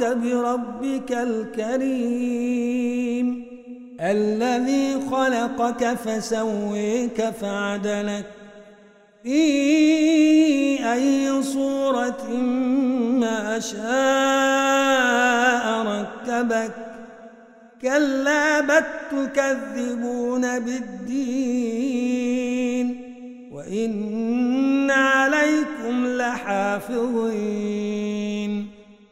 غرك بربك الكريم. الذي خلقك فسويك فعدلك في أي صورة ما شاء ركبك. كلا بل تكذبون بالدين. وإن عليكم لحافظين.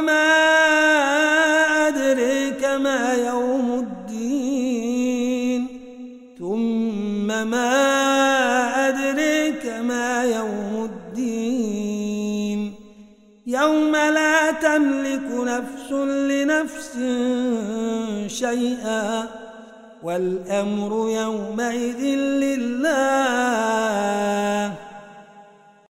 وما أدريك ما يوم الدين. ثم ما أدريك ما يوم الدين. يوم لا تملك نفس لنفس شيئا والأمر يومئذ لله.